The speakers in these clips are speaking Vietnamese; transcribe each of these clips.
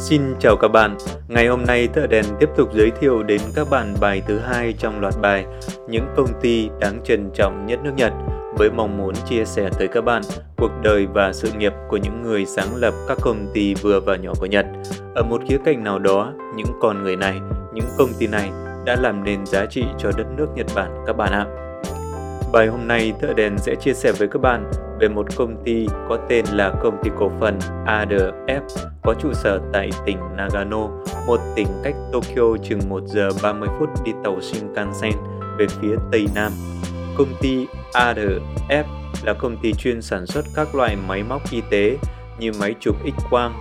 Xin chào các bạn, ngày hôm nay Thợ Đèn tiếp tục giới thiệu đến các bạn bài thứ hai trong loạt bài Những công ty đáng trân trọng nhất nước Nhật với mong muốn chia sẻ tới các bạn cuộc đời và sự nghiệp của những người sáng lập các công ty vừa và nhỏ của Nhật. Ở một khía cạnh nào đó, những con người này, những công ty này đã làm nên giá trị cho đất nước Nhật Bản các bạn ạ. Bài hôm nay Thợ Đèn sẽ chia sẻ với các bạn về một công ty có tên là Công ty Cổ phần ADF có trụ sở tại tỉnh Nagano, một tỉnh cách Tokyo chừng 1 giờ 30 phút đi tàu Shinkansen về phía Tây Nam. Công ty ADF là công ty chuyên sản xuất các loại máy móc y tế như máy chụp X-quang,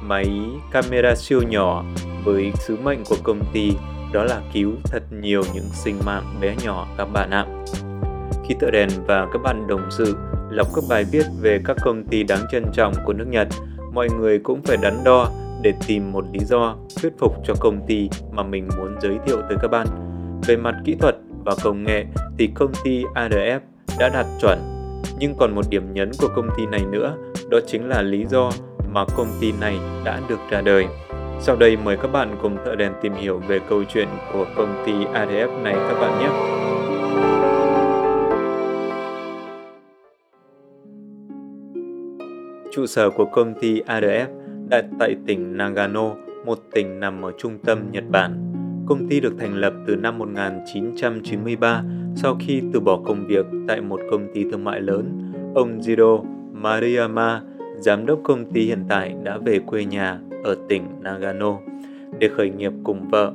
máy camera siêu nhỏ với sứ mệnh của công ty đó là cứu thật nhiều những sinh mạng bé nhỏ các bạn ạ. Khi thợ đèn và các bạn đồng sự lọc các bài viết về các công ty đáng trân trọng của nước Nhật, mọi người cũng phải đắn đo để tìm một lý do thuyết phục cho công ty mà mình muốn giới thiệu tới các bạn. Về mặt kỹ thuật và công nghệ thì công ty ADF đã đạt chuẩn, nhưng còn một điểm nhấn của công ty này nữa, đó chính là lý do mà công ty này đã được ra đời. Sau đây mời các bạn cùng thợ đèn tìm hiểu về câu chuyện của công ty ADF này các bạn nhé. Trụ sở của công ty ADF đặt tại tỉnh Nagano, một tỉnh nằm ở trung tâm Nhật Bản. Công ty được thành lập từ năm 1993 sau khi từ bỏ công việc tại một công ty thương mại lớn. Ông Jiro Mariyama, giám đốc công ty hiện tại đã về quê nhà ở tỉnh Nagano để khởi nghiệp cùng vợ.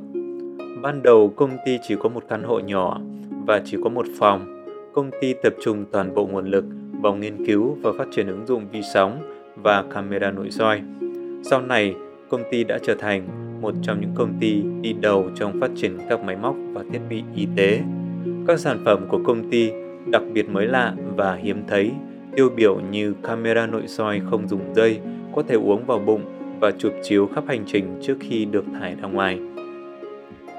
Ban đầu công ty chỉ có một căn hộ nhỏ và chỉ có một phòng. Công ty tập trung toàn bộ nguồn lực vào nghiên cứu và phát triển ứng dụng vi sóng và camera nội soi. Sau này, công ty đã trở thành một trong những công ty đi đầu trong phát triển các máy móc và thiết bị y tế. Các sản phẩm của công ty đặc biệt mới lạ và hiếm thấy, tiêu biểu như camera nội soi không dùng dây, có thể uống vào bụng và chụp chiếu khắp hành trình trước khi được thải ra ngoài.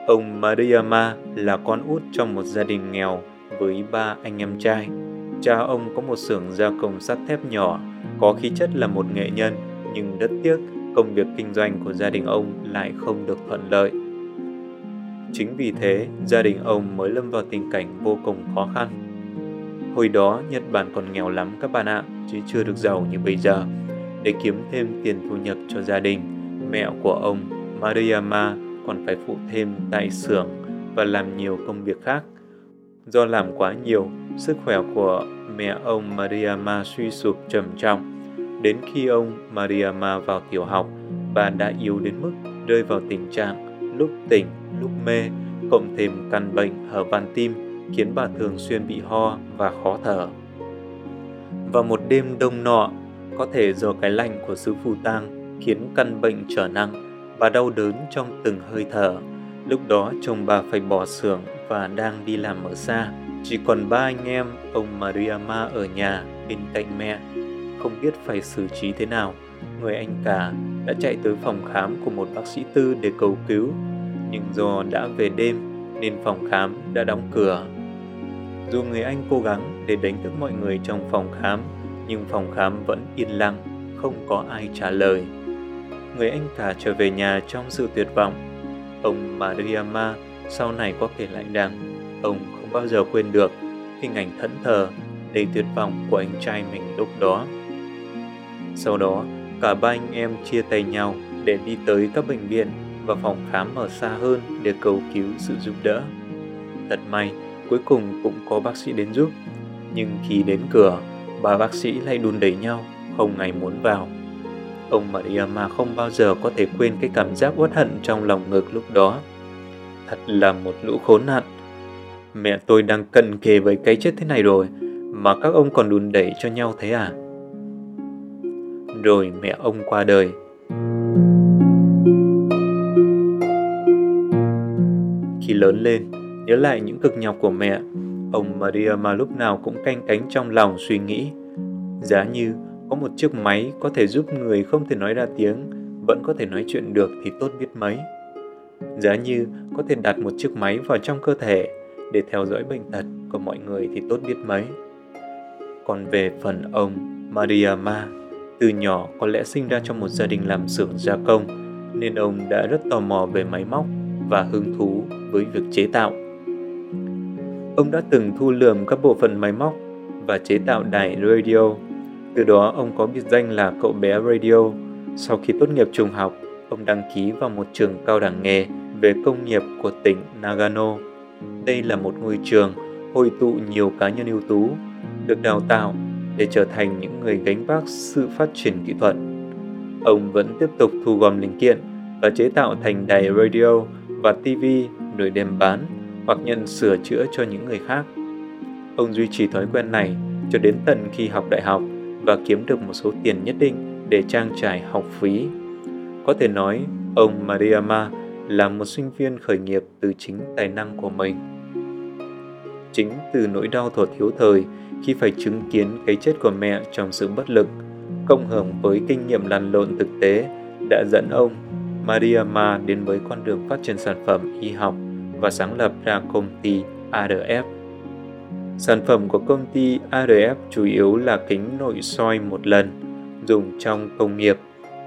Ông Mariyama là con út trong một gia đình nghèo với ba anh em trai. Cha ông có một xưởng gia công sắt thép nhỏ, có khí chất là một nghệ nhân, nhưng rất tiếc công việc kinh doanh của gia đình ông lại không được thuận lợi. Chính vì thế, gia đình ông mới lâm vào tình cảnh vô cùng khó khăn. Hồi đó, Nhật Bản còn nghèo lắm các bạn ạ, chứ chưa được giàu như bây giờ. Để kiếm thêm tiền thu nhập cho gia đình, mẹ của ông Maruyama còn phải phụ thêm tại xưởng và làm nhiều công việc khác. Do làm quá nhiều, sức khỏe của mẹ ông Mariama suy sụp trầm trọng. Đến khi ông Mariama vào tiểu học, bà đã yếu đến mức rơi vào tình trạng lúc tỉnh, lúc mê, cộng thêm căn bệnh hở van tim khiến bà thường xuyên bị ho và khó thở. Vào một đêm đông nọ, có thể do cái lạnh của xứ phù tang khiến căn bệnh trở nặng, và đau đớn trong từng hơi thở. Lúc đó chồng bà phải bỏ xưởng và đang đi làm ở xa. Chỉ còn ba anh em, ông Mariama ở nhà bên cạnh mẹ, không biết phải xử trí thế nào. Người anh cả đã chạy tới phòng khám của một bác sĩ tư để cầu cứu, nhưng do đã về đêm nên phòng khám đã đóng cửa. Dù người anh cố gắng để đánh thức mọi người trong phòng khám, nhưng phòng khám vẫn yên lặng, không có ai trả lời. Người anh cả trở về nhà trong sự tuyệt vọng. Ông Mariama sau này có kể lại rằng ông không bao giờ quên được hình ảnh thẫn thờ đầy tuyệt vọng của anh trai mình lúc đó. Sau đó, cả ba anh em chia tay nhau để đi tới các bệnh viện và phòng khám ở xa hơn để cầu cứu sự giúp đỡ. Thật may, cuối cùng cũng có bác sĩ đến giúp. Nhưng khi đến cửa, ba bác sĩ lại đùn đẩy nhau, không ngày muốn vào. Ông Mariama không bao giờ có thể quên cái cảm giác uất hận trong lòng ngực lúc đó. Thật là một lũ khốn nạn. Mẹ tôi đang cận kề với cái chết thế này rồi, mà các ông còn đùn đẩy cho nhau thế à? Rồi mẹ ông qua đời. Khi lớn lên, nhớ lại những cực nhọc của mẹ, ông Maria mà lúc nào cũng canh cánh trong lòng suy nghĩ. Giá như có một chiếc máy có thể giúp người không thể nói ra tiếng vẫn có thể nói chuyện được thì tốt biết mấy. Giá như có thể đặt một chiếc máy vào trong cơ thể để theo dõi bệnh tật của mọi người thì tốt biết mấy. Còn về phần ông Mariama, từ nhỏ có lẽ sinh ra trong một gia đình làm xưởng gia công, nên ông đã rất tò mò về máy móc và hứng thú với việc chế tạo. Ông đã từng thu lượm các bộ phận máy móc và chế tạo đài radio. Từ đó ông có biệt danh là cậu bé radio. Sau khi tốt nghiệp trung học, ông đăng ký vào một trường cao đẳng nghề về công nghiệp của tỉnh Nagano. Đây là một ngôi trường hội tụ nhiều cá nhân ưu tú, được đào tạo để trở thành những người gánh vác sự phát triển kỹ thuật. Ông vẫn tiếp tục thu gom linh kiện và chế tạo thành đài radio và TV rồi đem bán hoặc nhận sửa chữa cho những người khác. Ông duy trì thói quen này cho đến tận khi học đại học và kiếm được một số tiền nhất định để trang trải học phí. Có thể nói, ông Mariama là một sinh viên khởi nghiệp từ chính tài năng của mình. Chính từ nỗi đau thuở thiếu thời khi phải chứng kiến cái chết của mẹ trong sự bất lực, cộng hưởng với kinh nghiệm lăn lộn thực tế đã dẫn ông Mariama đến với con đường phát triển sản phẩm y học và sáng lập ra công ty ARF. Sản phẩm của công ty ARF chủ yếu là kính nội soi một lần, dùng trong công nghiệp,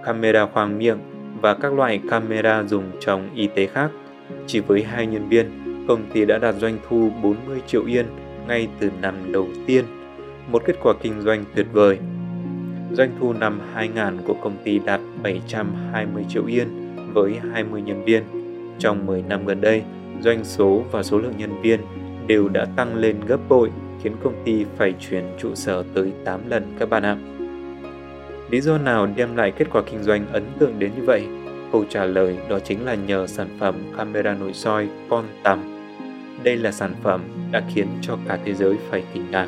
camera khoang miệng và các loại camera dùng trong y tế khác. Chỉ với hai nhân viên, công ty đã đạt doanh thu 40 triệu yên ngay từ năm đầu tiên, một kết quả kinh doanh tuyệt vời. Doanh thu năm 2000 của công ty đạt 720 triệu yên với 20 nhân viên. Trong 10 năm gần đây, doanh số và số lượng nhân viên đều đã tăng lên gấp bội khiến công ty phải chuyển trụ sở tới 8 lần các bạn ạ. Lý do nào đem lại kết quả kinh doanh ấn tượng đến như vậy? Câu trả lời đó chính là nhờ sản phẩm camera nội soi con tầm. Đây là sản phẩm đã khiến cho cả thế giới phải kinh ngạc.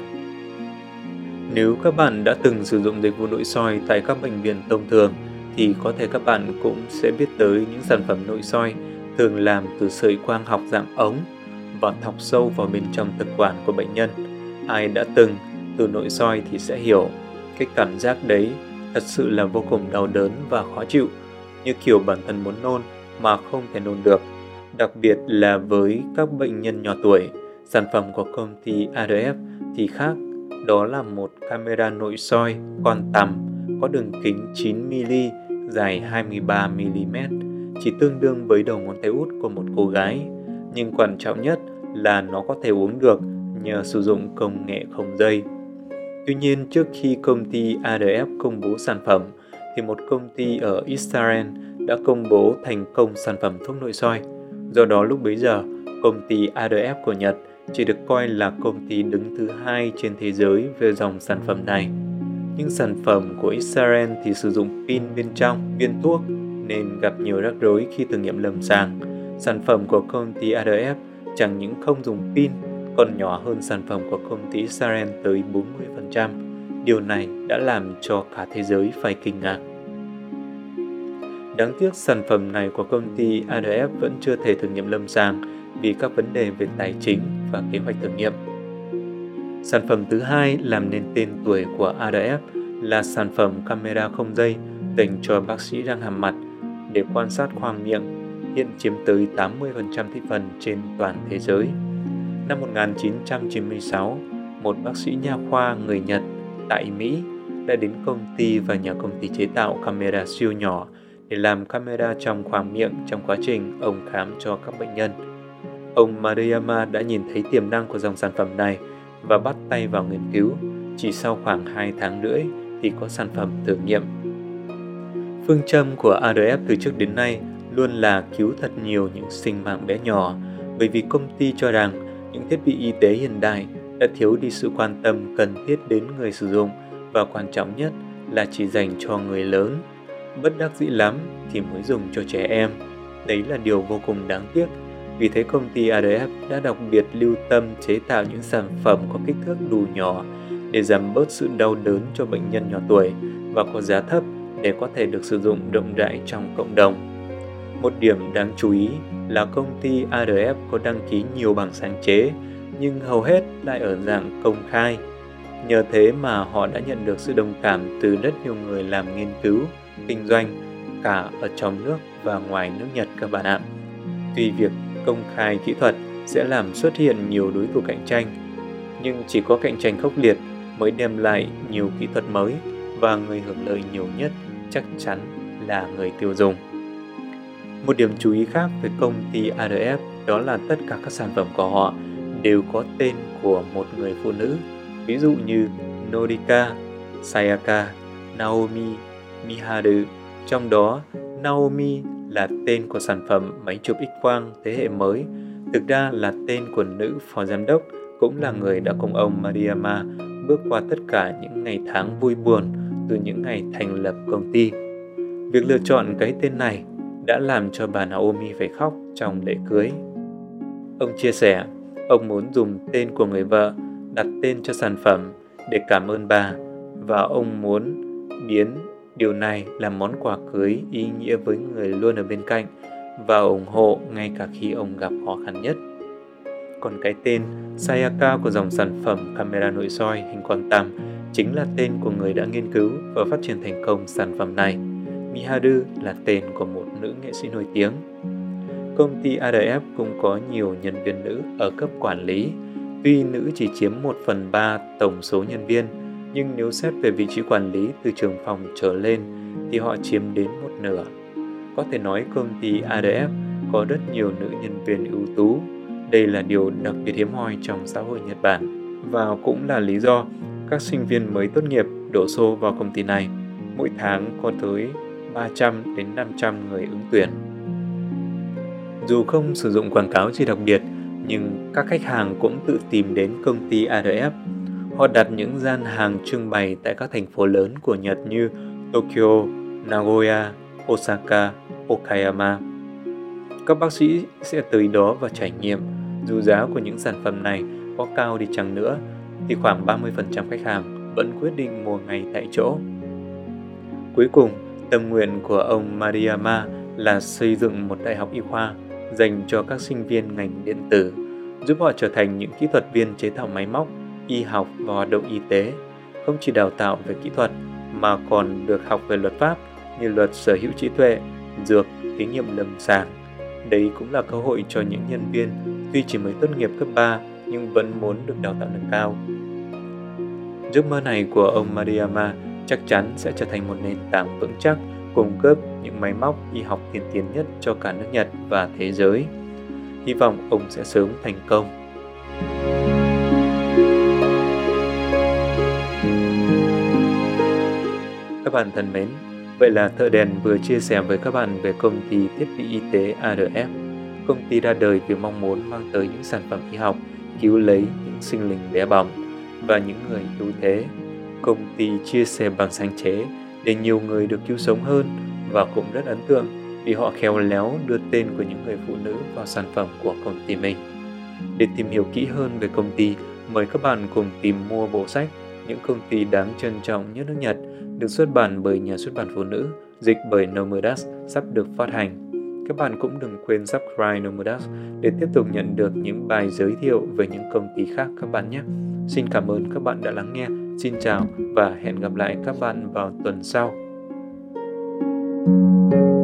Nếu các bạn đã từng sử dụng dịch vụ nội soi tại các bệnh viện thông thường, thì có thể các bạn cũng sẽ biết tới những sản phẩm nội soi thường làm từ sợi quang học dạng ống và thọc sâu vào bên trong thực quản của bệnh nhân. Ai đã từng, từ nội soi thì sẽ hiểu cái cảm giác đấy thật sự là vô cùng đau đớn và khó chịu, như kiểu bản thân muốn nôn mà không thể nôn được. Đặc biệt là với các bệnh nhân nhỏ tuổi, sản phẩm của công ty ARF thì khác, đó là một camera nội soi con tầm có đường kính 9mm, dài 23mm, chỉ tương đương với đầu ngón tay út của một cô gái. Nhưng quan trọng nhất là nó có thể uống được nhờ sử dụng công nghệ không dây. Tuy nhiên, trước khi công ty ADF công bố sản phẩm, thì một công ty ở Israel đã công bố thành công sản phẩm thuốc nội soi. Do đó lúc bấy giờ, công ty ADF của Nhật chỉ được coi là công ty đứng thứ hai trên thế giới về dòng sản phẩm này. Nhưng sản phẩm của Israel thì sử dụng pin bên trong viên thuốc nên gặp nhiều rắc rối khi thử nghiệm lâm sàng. Sản phẩm của công ty ADF chẳng những không dùng pin còn nhỏ hơn sản phẩm của công ty Israel tới 40%. Điều này đã làm cho cả thế giới phải kinh ngạc. Đáng tiếc sản phẩm này của công ty ADF vẫn chưa thể thử nghiệm lâm sàng vì các vấn đề về tài chính và kế hoạch thử nghiệm. Sản phẩm thứ hai làm nên tên tuổi của ADF là sản phẩm camera không dây dành cho bác sĩ răng hàm mặt để quan sát khoang miệng, hiện chiếm tới 80% thị phần trên toàn thế giới. Năm 1996, một bác sĩ nha khoa người Nhật tại Mỹ đã đến công ty và nhà công ty chế tạo camera siêu nhỏ để làm camera trong khoang miệng trong quá trình ông khám cho các bệnh nhân. Ông Maruyama đã nhìn thấy tiềm năng của dòng sản phẩm này và bắt tay vào nghiên cứu. Chỉ sau khoảng 2 tháng rưỡi thì có sản phẩm thử nghiệm. Phương châm của ARF từ trước đến nay luôn là cứu thật nhiều những sinh mạng bé nhỏ bởi vì công ty cho rằng những thiết bị y tế hiện đại đã thiếu đi sự quan tâm cần thiết đến người sử dụng và quan trọng nhất là chỉ dành cho người lớn. Bất đắc dĩ lắm thì mới dùng cho trẻ em. Đấy là điều vô cùng đáng tiếc. Vì thế công ty ADF đã đặc biệt lưu tâm chế tạo những sản phẩm có kích thước đủ nhỏ để giảm bớt sự đau đớn cho bệnh nhân nhỏ tuổi và có giá thấp để có thể được sử dụng rộng rãi trong cộng đồng. Một điểm đáng chú ý là công ty ARF có đăng ký nhiều bằng sáng chế, nhưng hầu hết lại ở dạng công khai. Nhờ thế mà họ đã nhận được sự đồng cảm từ rất nhiều người làm nghiên cứu, kinh doanh, cả ở trong nước và ngoài nước Nhật các bạn ạ. Tuy việc công khai kỹ thuật sẽ làm xuất hiện nhiều đối thủ cạnh tranh, nhưng chỉ có cạnh tranh khốc liệt mới đem lại nhiều kỹ thuật mới và người hưởng lợi nhiều nhất chắc chắn là người tiêu dùng. Một điểm chú ý khác về công ty adf đó là tất cả các sản phẩm của họ đều có tên của một người phụ nữ, ví dụ như Norika, Sayaka, Naomi, Miharu. Trong đó, Naomi là tên của sản phẩm máy chụp X-quang thế hệ mới, thực ra là tên của nữ phó giám đốc, cũng là người đã cùng ông Mariama bước qua tất cả những ngày tháng vui buồn từ những ngày thành lập công ty. Việc lựa chọn cái tên này đã làm cho bà Naomi phải khóc trong lễ cưới. Ông chia sẻ, ông muốn dùng tên của người vợ đặt tên cho sản phẩm để cảm ơn bà và ông muốn biến điều này làm món quà cưới ý nghĩa với người luôn ở bên cạnh và ủng hộ ngay cả khi ông gặp khó khăn nhất. Còn cái tên Sayaka của dòng sản phẩm camera nội soi hình con tam chính là tên của người đã nghiên cứu và phát triển thành công sản phẩm này. Miharu là tên của một nữ nghệ sĩ nổi tiếng. Công ty ADF cũng có nhiều nhân viên nữ ở cấp quản lý. Tuy nữ chỉ chiếm 1 phần 3 tổng số nhân viên, nhưng nếu xét về vị trí quản lý từ trường phòng trở lên thì họ chiếm đến một nửa. Có thể nói công ty ADF có rất nhiều nữ nhân viên ưu tú. Đây là điều đặc biệt hiếm hoi trong xã hội Nhật Bản và cũng là lý do các sinh viên mới tốt nghiệp đổ xô vào công ty này. Mỗi tháng có tới 300 đến 500 người ứng tuyển. Dù không sử dụng quảng cáo gì đặc biệt, nhưng các khách hàng cũng tự tìm đến công ty ARF. Họ đặt những gian hàng trưng bày tại các thành phố lớn của Nhật như Tokyo, Nagoya, Osaka, Okayama. Các bác sĩ sẽ tới đó và trải nghiệm, dù giá của những sản phẩm này có cao đi chăng nữa, thì khoảng 30% khách hàng vẫn quyết định mua ngay tại chỗ. Cuối cùng, tâm nguyện của ông Mariama là xây dựng một đại học y khoa dành cho các sinh viên ngành điện tử, giúp họ trở thành những kỹ thuật viên chế tạo máy móc, y học và hoạt động y tế, không chỉ đào tạo về kỹ thuật mà còn được học về luật pháp như luật sở hữu trí tuệ, dược, thí nghiệm lâm sàng. Đây cũng là cơ hội cho những nhân viên tuy chỉ mới tốt nghiệp cấp 3 nhưng vẫn muốn được đào tạo nâng cao. Giấc mơ này của ông Mariama chắc chắn sẽ trở thành một nền tảng vững chắc cung cấp những máy móc y học tiên tiến nhất cho cả nước Nhật và thế giới. Hy vọng ông sẽ sớm thành công. Các bạn thân mến, vậy là Thợ Đèn vừa chia sẻ với các bạn về công ty thiết bị y tế ARF. Công ty ra đời vì mong muốn mang tới những sản phẩm y học cứu lấy những sinh linh bé bỏng và những người yếu thế. Công ty chia sẻ bằng sáng chế để nhiều người được cứu sống hơn và cũng rất ấn tượng vì họ khéo léo đưa tên của những người phụ nữ vào sản phẩm của công ty mình. Để tìm hiểu kỹ hơn về công ty, mời các bạn cùng tìm mua bộ sách Những công ty đáng trân trọng nhất nước Nhật được xuất bản bởi nhà xuất bản phụ nữ, dịch bởi Nomodas sắp được phát hành. Các bạn cũng đừng quên subscribe Nomodas để tiếp tục nhận được những bài giới thiệu về những công ty khác các bạn nhé. Xin cảm ơn các bạn đã lắng nghe. Xin chào và hẹn gặp lại các bạn vào tuần sau. thank you